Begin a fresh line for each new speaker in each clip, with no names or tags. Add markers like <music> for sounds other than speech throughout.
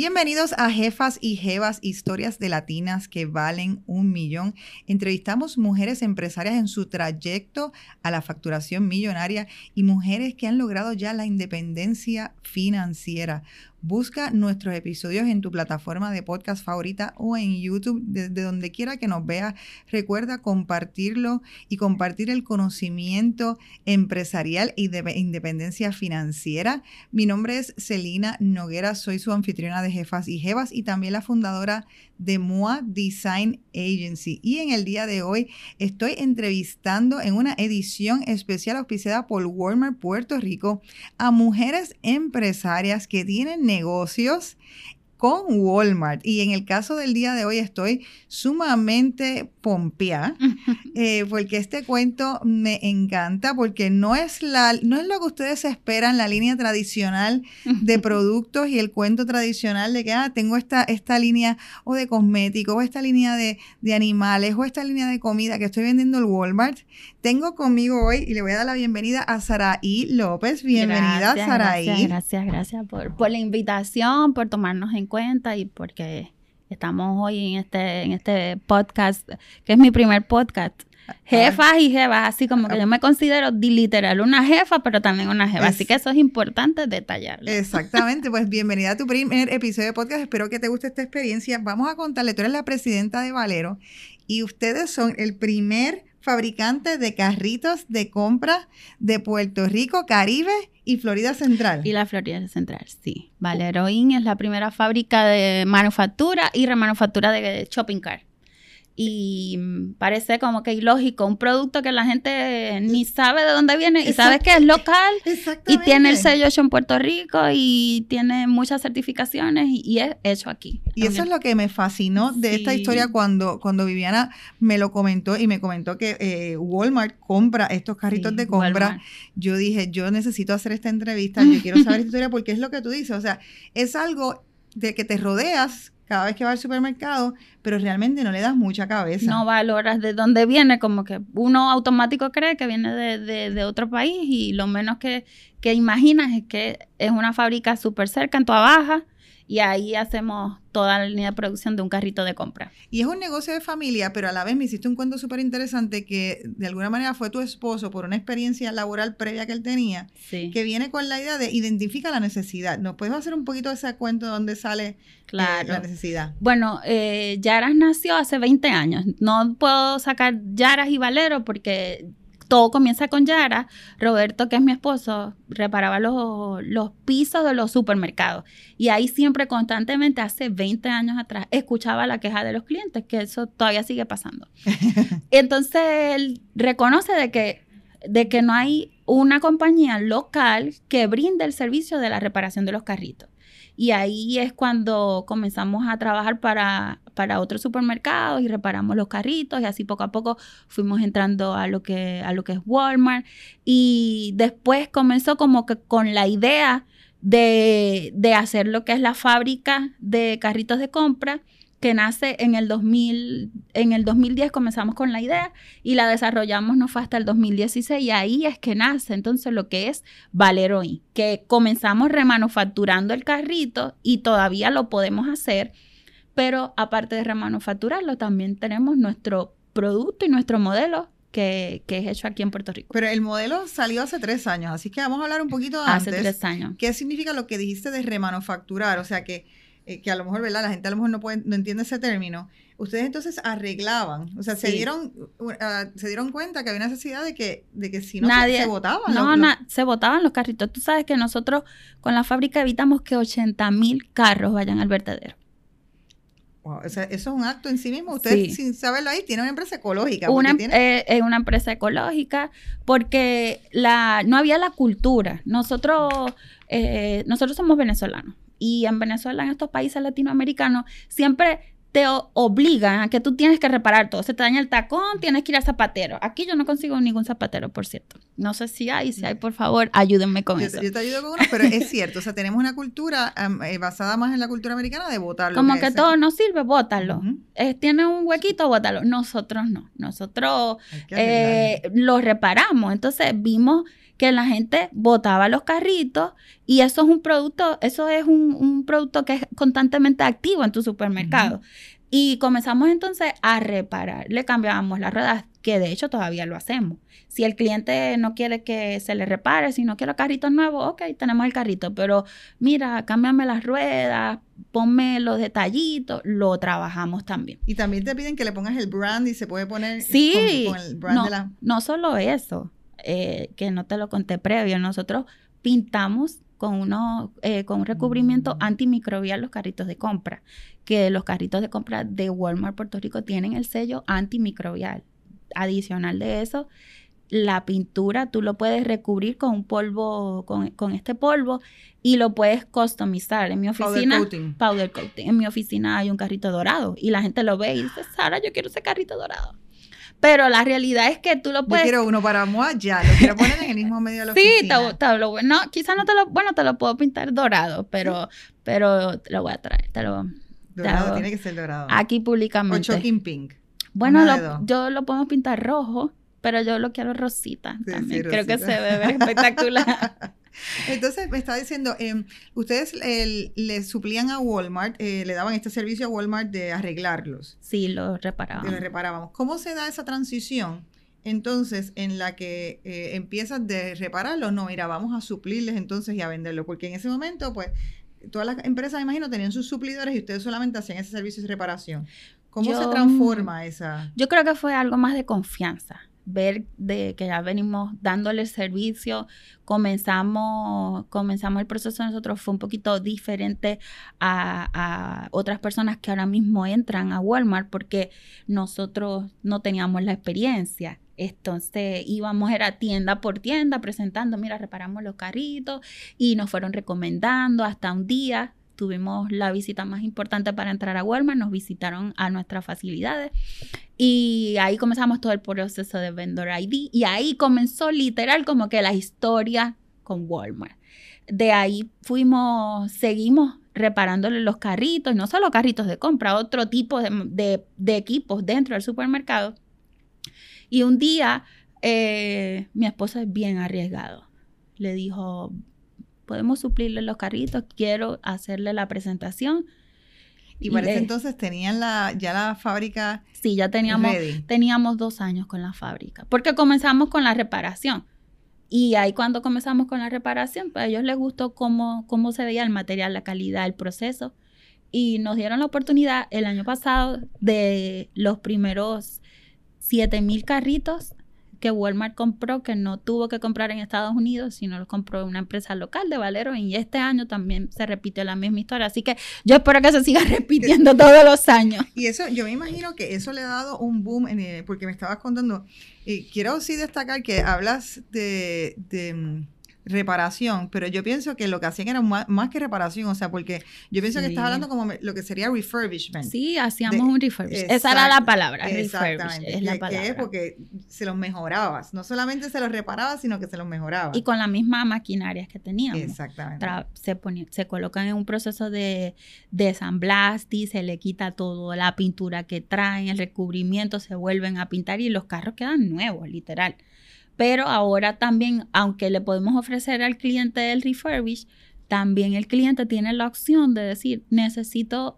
Bienvenidos a Jefas y Jevas, historias de latinas que valen un millón. Entrevistamos mujeres empresarias en su trayecto a la facturación millonaria y mujeres que han logrado ya la independencia financiera. Busca nuestros episodios en tu plataforma de podcast favorita o en YouTube, desde donde quiera que nos veas. Recuerda compartirlo y compartir el conocimiento empresarial y de independencia financiera. Mi nombre es Celina Noguera, soy su anfitriona de Jefas y Jevas y también la fundadora de MOA Design Agency. Y en el día de hoy estoy entrevistando en una edición especial auspiciada por Walmart Puerto Rico a mujeres empresarias que tienen negocios con Walmart. Y en el caso del día de hoy estoy sumamente pompeada <laughs> eh, porque este cuento me encanta porque no es, la, no es lo que ustedes esperan, la línea tradicional de <laughs> productos y el cuento tradicional de que ah, tengo esta, esta línea o de cosméticos o esta línea de, de animales o esta línea de comida que estoy vendiendo el Walmart. Tengo conmigo hoy y le voy a dar la bienvenida a Saraí López. Bienvenida, Saraí.
Gracias, gracias, gracias por, por la invitación, por tomarnos en cuenta y porque estamos hoy en este, en este podcast, que es mi primer podcast. Jefas y jefas, así como que yo me considero literal una jefa, pero también una jefa. Así que eso es importante detallarlo.
Exactamente, pues bienvenida a tu primer episodio de podcast. Espero que te guste esta experiencia. Vamos a contarle, tú eres la presidenta de Valero y ustedes son el primer fabricante de carritos de compra de Puerto Rico, Caribe y Florida Central.
Y la Florida Central, sí. Valeroin es la primera fábrica de manufactura y remanufactura de shopping cart y parece como que ilógico, un producto que la gente ni sabe de dónde viene y sabe que es local y tiene el sello hecho en Puerto Rico y tiene muchas certificaciones y, es hecho aquí.
Y eso es lo que me fascinó de esta historia cuando, cuando Viviana me lo comentó y me comentó que eh, Walmart compra estos carritos de compra. Yo dije, yo necesito hacer esta entrevista, <laughs> yo quiero saber esta historia porque es lo que tú dices, o sea, es algo de que te rodeas cada vez que va al supermercado, pero realmente no le das mucha cabeza.
No valoras de dónde viene, como que uno automático cree que viene de, otro país y lo menos que, que imaginas es que es una fábrica súper cerca en tu Baja y ahí hacemos toda la línea de producción de un carrito de compra.
Y es un negocio de familia, pero a la vez me hiciste un cuento súper interesante que de alguna manera fue tu esposo por una experiencia laboral previa que él tenía, que viene con la idea de identifica la necesidad. ¿Nos puedes hacer un poquito de ese cuento donde sale eh, la necesidad?
Bueno, eh, Yaras nació hace 20 años. No puedo sacar Yaras y Valero porque todo comienza con Yara. Roberto, que es mi esposo, reparaba los, los, pisos de los supermercados. Y ahí siempre, constantemente, hace 20 años atrás, escuchaba la queja de los clientes, que eso todavía sigue pasando. <laughs> Entonces, él reconoce de que, de que no hay una compañía local que brinde el servicio de la reparación de los carritos. Y ahí es cuando comenzamos a trabajar para, para otros supermercados y reparamos los carritos y así poco a poco fuimos entrando a lo que, a lo que es Walmart. Y después comenzó como que con la idea de, de hacer lo que es la fábrica de carritos de compra que nace en el 2000, en el 2010 comenzamos con la idea y la desarrollamos no fue hasta el 2016 y ahí es que nace entonces lo que es Valeroy, que comenzamos remanufacturando el carrito y todavía lo podemos hacer, pero aparte de remanufacturarlo también tenemos nuestro producto y nuestro modelo que, que, es hecho aquí en Puerto Rico.
Pero el modelo salió hace tres años, así que vamos a hablar un poquito antes.
Hace tres años.
¿Qué significa lo que dijiste de remanufacturar? O sea que eh, que a lo mejor, ¿verdad? La gente a lo mejor no, puede, no entiende ese término. Ustedes entonces arreglaban, o sea, se dieron uh, se dieron cuenta que había necesidad de que, de que si no se, votaban.
No, se votaban los carritos. Tú sabes que nosotros con la fábrica evitamos que 80 mil carros vayan al vertedero.
Wow, eso es un acto en sí mismo. Ustedes, sin saberlo ahí, tienen una empresa ecológica.
Una, eh, es una empresa ecológica porque la, no había la cultura. Nosotros, eh, nosotros somos venezolanos y en Venezuela, en estos países latinoamericanos, siempre te obligan a que tú tienes que reparar todo. Se te daña el tacón, tienes que ir al zapatero. Aquí yo no consigo ningún zapatero, por cierto. No sé si hay, si hay, por favor, ayúdenme con eso.
Yo te ayudo con uno, pero es cierto. O sea, tenemos una cultura eh, basada más en la cultura americana de votarlo.
Como que, todo no sirve, bótalo. Eh, tiene un huequito, bótalo. Nosotros no. Nosotros eh, lo reparamos. Entonces vimos que la gente botaba los carritos y eso es un producto, eso es un, producto que es constantemente activo en tu supermercado. Y comenzamos entonces a reparar. Le cambiábamos las ruedas, que de hecho todavía lo hacemos. Si el cliente no quiere que se le repare, si no quiere carritos nuevos, ok, tenemos el carrito. Pero mira, cámbiame las ruedas, ponme los detallitos, lo trabajamos también.
Y también te piden que le pongas el brand y se puede poner
sí, con, el brand no, de la... No solo eso, eh, que no te lo conté previo, nosotros pintamos con, uno, eh, con un recubrimiento mm. antimicrobial los carritos de compra, que los carritos de compra de Walmart Puerto Rico tienen el sello antimicrobial. Adicional de eso, la pintura tú lo puedes recubrir con un polvo, con, este polvo y lo puedes customizar. En mi oficina, powder coating. powder coating. En mi oficina hay un carrito dorado y la gente lo ve y dice, Sara, yo quiero ese carrito dorado. Pero la realidad es que tú lo puedes.
Yo quiero uno para Moa ya, lo quiero poner en el mismo medio de la
Sí, te, lo, no, quizás no te lo, bueno, te lo puedo pintar dorado, pero, pero te lo voy a traer, te lo.
Dorado, tiene que ser dorado.
Aquí públicamente.
O shocking pink.
Bueno, yo lo podemos pintar rojo, pero yo lo quiero rosita también. Creo que se ve espectacular. <laughs>
Entonces, me estaba diciendo, em, ustedes le suplían a Walmart, eh, le daban este servicio a Walmart de arreglarlos.
Sí, los reparábamos.
Los reparábamos. ¿Cómo se da esa transición? Entonces, en la que eh, empiezas de repararlo, no, mira, vamos a suplirles entonces y a venderlo, porque en ese momento, pues, todas las empresas, me imagino, tenían sus suplidores y ustedes solamente hacían ese servicio de reparación. ¿Cómo se transforma esa?
Yo creo que fue algo más de confianza ver de que ya venimos dándole servicio, comenzamos, comenzamos el proceso nosotros fue un poquito diferente a, otras personas que ahora mismo entran a Walmart porque nosotros no teníamos la experiencia. Entonces íbamos, era tienda por tienda presentando, mira, reparamos los carritos y nos fueron recomendando hasta un día tuvimos la visita más importante para entrar a Walmart, nos visitaron a nuestras facilidades y ahí comenzamos todo el proceso de vendor ID y ahí comenzó literal como que la historia con Walmart. De ahí fuimos, seguimos reparándole los carritos, no solo carritos de compra, otro tipo de, equipos dentro del supermercado. Y un día eh, mi esposo es bien arriesgado. Le dijo, podemos suplirle los carritos, quiero hacerle la presentación.
Y, para ese entonces tenían la, ya la fábrica.
Sí, ya teníamos, teníamos dos años con la fábrica, porque comenzamos con la reparación. Y ahí cuando comenzamos con la reparación, pues a ellos les gustó cómo, cómo se veía el material, la calidad, el proceso. Y nos dieron la oportunidad el año pasado de los primeros 7000 carritos que Walmart compró, que no tuvo que comprar en Estados Unidos, sino lo compró una empresa local de Valero y este año también se repite la misma historia. Así que yo espero que se siga <laughs> repitiendo <laughs> todos los años.
Y eso, yo me imagino que eso le ha dado un boom, en porque me estabas contando, y quiero sí destacar que hablas de mm, reparación, pero yo pienso que lo que hacían era más, que reparación, o sea, porque yo pienso que estás hablando como lo que sería refurbishment.
Sí, hacíamos un refurbishment. Esa era la palabra,
exactamente. Es la palabra. es porque se los mejorabas, no solamente se los reparabas, sino que se los mejorabas.
Y con la misma maquinaria que teníamos.
Exactamente.
se, se colocan en un proceso de, de y se le quita todo, la pintura que traen, el recubrimiento, se vuelven a pintar y los carros quedan nuevos, literal. Pero ahora también, aunque le podemos ofrecer al cliente el refurbish, también el cliente tiene la opción de decir, necesito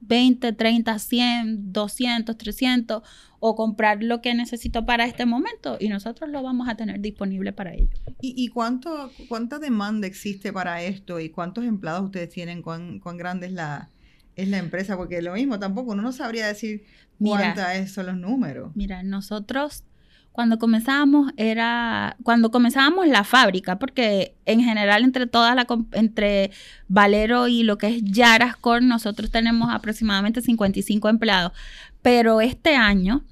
20, 30, 100, 200, 300 o comprar lo que necesito para este momento y nosotros lo vamos a tener disponible para ello.
¿Y, cuánto, cuánta demanda existe para esto y cuántos empleados ustedes tienen? ¿Cuán, cuán grande es la, es la empresa? Porque lo mismo tampoco, uno no sabría decir cuántos son los números.
Mira, nosotros cuando comenzábamos era cuando comenzábamos la fábrica, porque en general entre todas la entre Valero y lo que es Yaras Corn nosotros tenemos aproximadamente 55 empleados, pero este año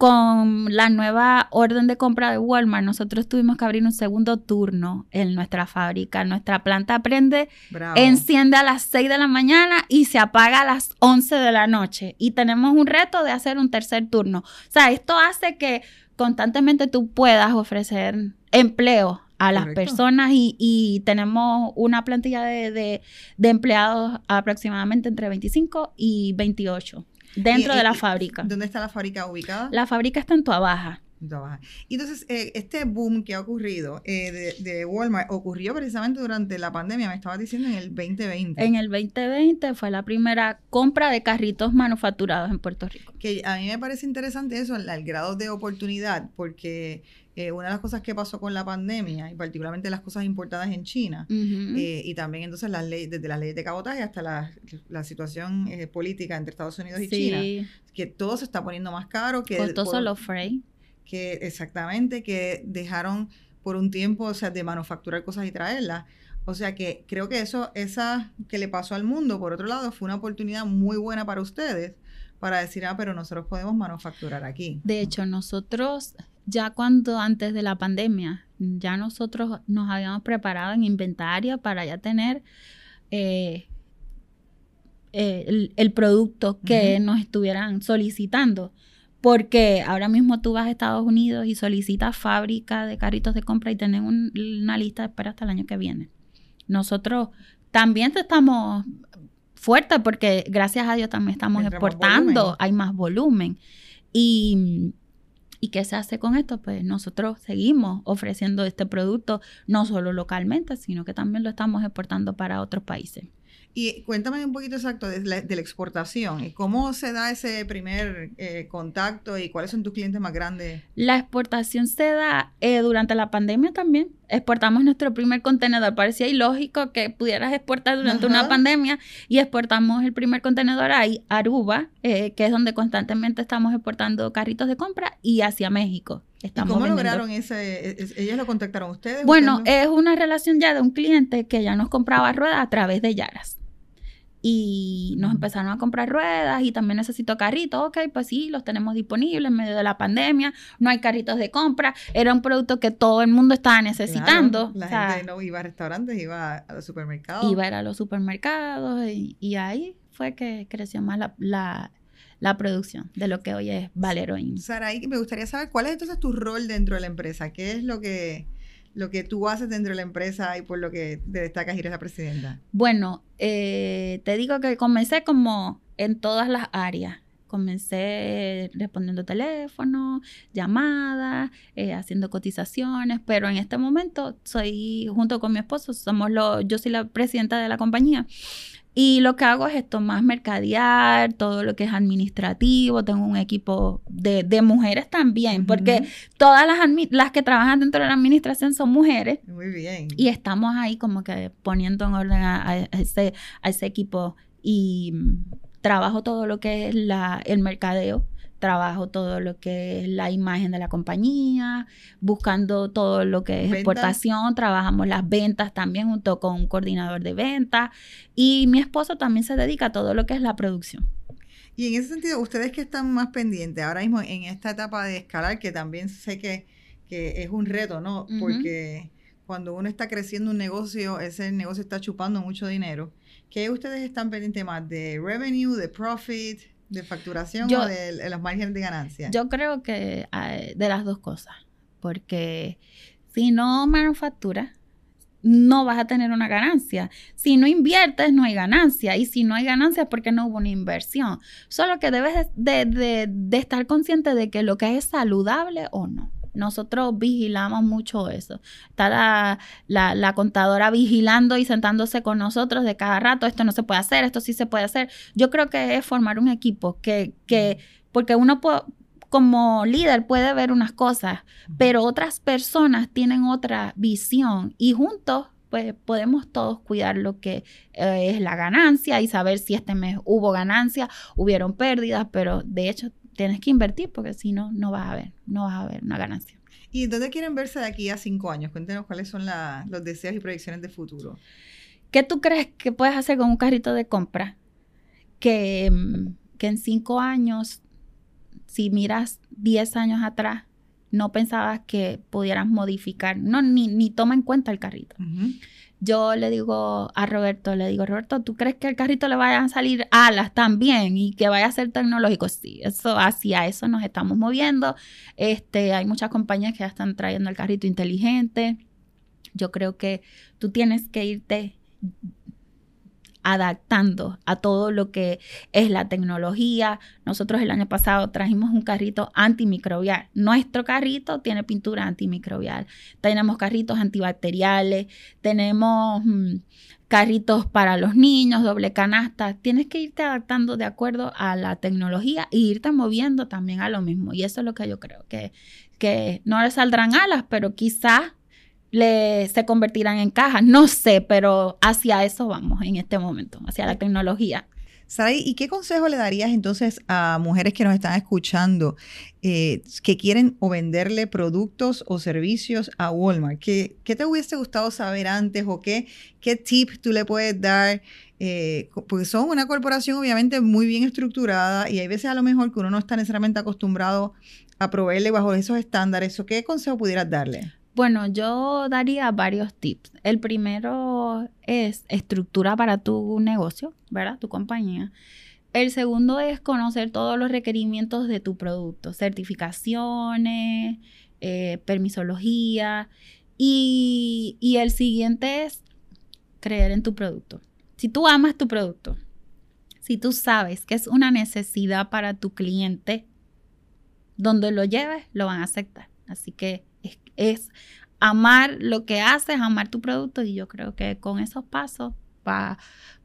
con la nueva orden de compra de Walmart, nosotros tuvimos que abrir un segundo turno en nuestra fábrica. Nuestra planta prende, enciende a las 6 de la mañana y se apaga a las 11 de la noche. Y tenemos un reto de hacer un tercer turno. O sea, esto hace que constantemente tú puedas ofrecer empleo a las personas y, tenemos una plantilla de, empleados aproximadamente entre 25 y 28 dentro de la fábrica.
¿Dónde está la fábrica ubicada?
La fábrica está en Tuabaja.
Y entonces, eh, este boom que ha ocurrido eh, de, Walmart ocurrió precisamente durante la pandemia, me estabas diciendo en el 2020.
En el 2020 fue la primera compra de carritos manufacturados en Puerto Rico.
Que a mí me parece interesante eso, el, grado de oportunidad, porque eh, una de las cosas que pasó con la pandemia, y particularmente las cosas importadas en China, y también entonces las leyes, desde las leyes de cabotaje hasta la, situación política entre Estados Unidos y China, que todo se está poniendo más caro. Que
Costoso los freight
que exactamente, que dejaron por un tiempo, o sea, de manufacturar cosas y traerlas. O sea que creo que eso, esa que le pasó al mundo, por otro lado, fue una oportunidad muy buena para ustedes para decir, ah, pero nosotros podemos manufacturar aquí.
De hecho, nosotros ya cuando antes de la pandemia, ya nosotros nos habíamos preparado en inventario para ya tener eh, eh, el, producto que nos estuvieran solicitando. Porque ahora mismo tú vas a Estados Unidos y solicitas fábrica de carritos de compra y tenés una lista de espera hasta el año que viene. Nosotros también estamos fuertes porque gracias a Dios también estamos exportando, hay más volumen. Y, ¿Y qué se hace con esto? Pues nosotros seguimos ofreciendo este producto no solo localmente, sino que también lo estamos exportando para otros países.
Y cuéntame un poquito exacto de la, exportación y cómo se da ese primer eh, contacto y cuáles son tus clientes más grandes.
La exportación se da eh, durante la pandemia también. Exportamos nuestro primer contenedor. Parecía ilógico que pudieras exportar durante una pandemia y exportamos el primer contenedor a Aruba, eh, que es donde constantemente estamos exportando carritos de compra y hacia México.
Estamos ¿Cómo lograron ese? ¿Ellos lo contactaron ustedes?
Bueno, es una relación ya de un cliente que ya nos compraba ruedas a través de Yaras y nos empezaron a comprar ruedas y también necesito carritos. Ok, pues sí, los tenemos disponibles en medio de la pandemia, no hay carritos de compra, era un producto que todo el mundo estaba necesitando.
la gente no iba a restaurantes, iba a los supermercados.
Iba a, ir a los supermercados y, ahí fue que creció más la, la, producción de lo que hoy es Valero.
Sara, me gustaría saber cuál es entonces tu rol dentro de la empresa, qué es lo que lo que tú haces dentro de la empresa y por lo que te destacas y eres la presidenta?
Bueno, eh, te digo que comencé como en todas las áreas. Comencé respondiendo teléfono, llamadas, eh, haciendo cotizaciones, pero en este momento soy, junto con mi esposo, somos los, yo soy la presidenta de la compañía y lo que hago es esto, más mercadear, todo lo que es administrativo, tengo un equipo de, mujeres también, porque todas las, las que trabajan dentro de la administración son mujeres.
Muy bien.
Y estamos ahí como que poniendo en orden a, ese, a ese equipo y mm, trabajo todo lo que es la, el mercadeo trabajo todo lo que es la imagen de la compañía, buscando todo lo que es exportación, trabajamos las ventas también junto con un coordinador de ventas y mi esposo también se dedica a todo lo que es la producción.
Y en ese sentido, ustedes que están más pendientes ahora mismo en esta etapa de escalar, que también sé que, que es un reto, ¿no? Porque cuando uno está creciendo un negocio, ese negocio está chupando mucho dinero. ¿Qué ustedes están pendientes más? ¿De revenue, de profit? ¿De facturación o de, los márgenes de ganancia?
Yo creo que de las dos cosas, porque si no manufacturas, no vas a tener una ganancia. Si no inviertes, no hay ganancia. Y si no hay ganancia es porque no hubo una inversión. Solo que debes de, de estar consciente de que lo que es saludable o no. Nosotros vigilamos mucho eso. Está la, contadora vigilando y sentándose con nosotros de cada rato, esto no se puede hacer, esto sí se puede hacer. Yo creo que es formar un equipo que, que porque uno como líder puede ver unas cosas, pero otras personas tienen otra visión y juntos pues podemos todos cuidar lo que eh, es la ganancia y saber si este mes hubo ganancia, hubieron pérdidas, pero de hecho tienes que invertir porque si no, no vas a ver, no vas a ver una ganancia.
¿Y dónde quieren verse de aquí a cinco años? Cuéntenos cuáles son los deseos y proyecciones de futuro.
¿Qué tú crees que puedes hacer con un carrito de compra? Que, mm, que en cinco años, si miras diez años atrás, no pensabas que pudieras modificar, no, ni, ni toma en cuenta el carrito yo le digo a Roberto, le digo, Roberto, ¿tú crees que el carrito le vaya a salir alas también y que vaya a ser tecnológico? Sí, eso, hacia eso nos estamos moviendo. Este, hay muchas compañías que ya están trayendo el carrito inteligente. Yo creo que tú tienes que irte adaptando a todo lo que es la tecnología. Nosotros el año pasado trajimos un carrito antimicrobial. Nuestro carrito tiene pintura antimicrobial. Tenemos carritos antibacteriales, tenemos mm, carritos para los niños, doble canasta. Tienes que irte adaptando de acuerdo a la tecnología e irte moviendo también a lo mismo. Y eso es lo que yo creo, que, que no le saldrán alas, pero quizás le, se convertirán en cajas. No sé, pero hacia eso vamos en este momento, hacia la tecnología.
Saray, ¿y qué consejo le darías entonces a mujeres que nos están escuchando eh, que quieren o venderle productos o servicios a Walmart? ¿Qué, qué te hubiese gustado saber antes o qué, qué tip tú le puedes dar? Eh, porque son una corporación obviamente muy bien estructurada y hay veces a lo mejor que uno no está necesariamente acostumbrado a proveerle bajo esos estándares. ¿O qué consejo pudieras darle?
Bueno, yo daría varios tips. El primero es estructura para tu negocio, ¿verdad? Tu compañía. El segundo es conocer todos los requerimientos de tu producto, certificaciones, eh, permisología. Y, y el siguiente es creer en tu producto. Si tú amas tu producto, si tú sabes que es una necesidad para tu cliente, donde lo lleves, lo van a aceptar. Así que es, amar lo que haces, amar tu producto y yo creo que con esos pasos vas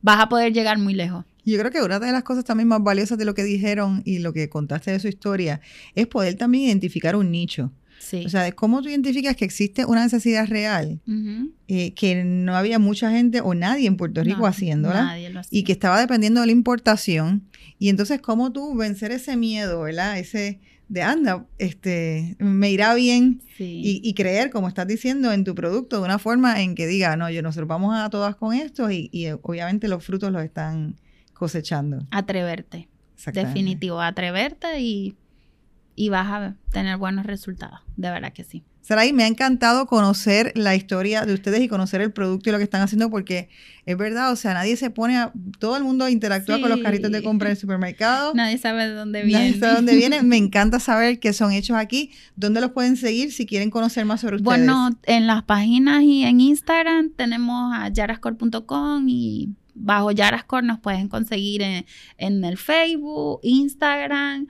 a poder llegar muy lejos.
Yo creo que una de las cosas también más valiosas de lo que dijeron y lo que contaste de su historia es poder también identificar un nicho. Sí. O sea, cómo tú identificas que existe una necesidad real eh, que no había mucha gente o nadie en Puerto Rico haciéndola nadie lo hacía. y que estaba dependiendo de la importación. Y entonces, ¿cómo tú vencer ese miedo, ¿verdad? Ese, de anda, este, me irá bien y, creer, como estás diciendo, en tu producto de una forma en que diga, no, yo nosotros vamos a todas con esto y, y obviamente los frutos los están cosechando.
Atreverte. Definitivo, atreverte y, y vas a tener buenos resultados, de verdad que sí.
Saray, me ha encantado conocer la historia de ustedes y conocer el producto y lo que están haciendo porque es verdad, o sea, nadie se pone a, todo el mundo interactúa con los carritos de compra en el supermercado.
Nadie sabe de dónde vienen.
Nadie sabe de dónde vienen. <laughs> Me encanta saber que son hechos aquí. ¿Dónde los pueden seguir si quieren conocer más sobre ustedes?
Bueno, en las páginas y en Instagram tenemos a yarascore.com y bajo Yarascore nos pueden conseguir en, en el Facebook, Instagram,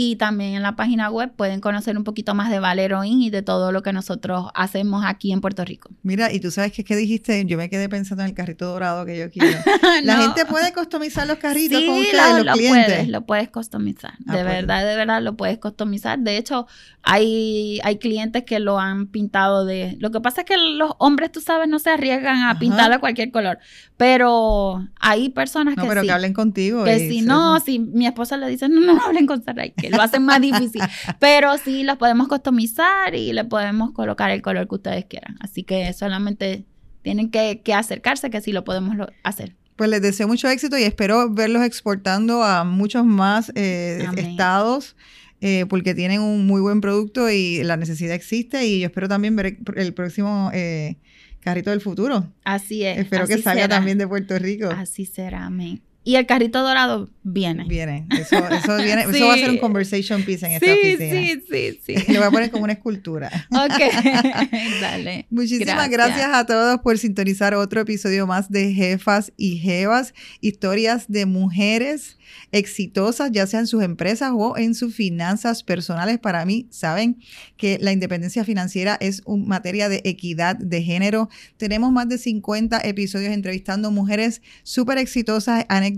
y también en la página web pueden conocer un poquito más de Valeroin y de todo lo que nosotros hacemos aquí en Puerto Rico.
Mira, y tú sabes que, ¿qué dijiste, yo me quedé pensando en el carrito dorado que yo quiero. <laughs> La gente puede customizar los carritos con ustedes,
los clientes. Puedes, lo puedes customizar. Ah, de pues. verdad, de verdad lo puedes customizar. De hecho, hay, hay clientes que lo han pintado de... Lo que pasa es que los hombres, tú sabes, no se arriesgan a pintar de cualquier color. Pero hay personas
no,
que
pero que hablen contigo.
Que si no, si mi esposa le dice, no, no hablen con Saray, que lo hacen más difícil. <laughs> Pero sí los podemos customizar y le podemos colocar el color que ustedes quieran. Así que solamente tienen que, acercarse que sí lo podemos hacer.
Pues les deseo mucho éxito y espero verlos exportando a muchos más eh, estados. Eh, porque tienen un muy buen producto y la necesidad existe y yo espero también ver el próximo eh, carrito del futuro.
Así es.
Espero que salga también de Puerto Rico.
Así será, amén. Y el carrito dorado viene.
Viene. Eso, eso, <laughs> viene, eso va a ser un conversation piece en esta oficina.
Sí, sí, sí. <laughs>
Lo voy a poner como una escultura.
Ok. <laughs> Dale.
Muchísimas gracias. a todos por sintonizar otro episodio más de Jefas y Jevas, historias de mujeres exitosas, ya sea en sus empresas o en sus finanzas personales. Para mí, saben que la independencia financiera es una materia de equidad de género. Tenemos más de 50 episodios entrevistando mujeres súper exitosas, anécdotas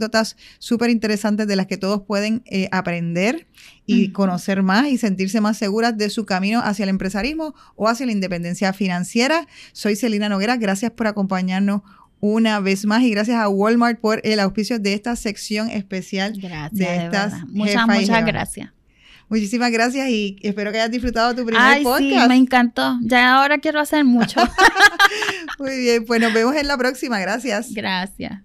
súper interesantes de las que todos pueden eh, aprender y conocer más y sentirse más seguras de su camino hacia el empresarismo o hacia la independencia financiera. Soy Celina Noguera, gracias por acompañarnos una vez más y gracias a Walmart por el auspicio de esta sección especial
gracias, de estas. muchas, muchas gracias.
Muchísimas gracias y espero que hayas disfrutado tu primer Ay, Sí,
me encantó. Ya ahora quiero hacer mucho. <laughs>
Muy bien, pues nos vemos en la próxima. Gracias.
Gracias.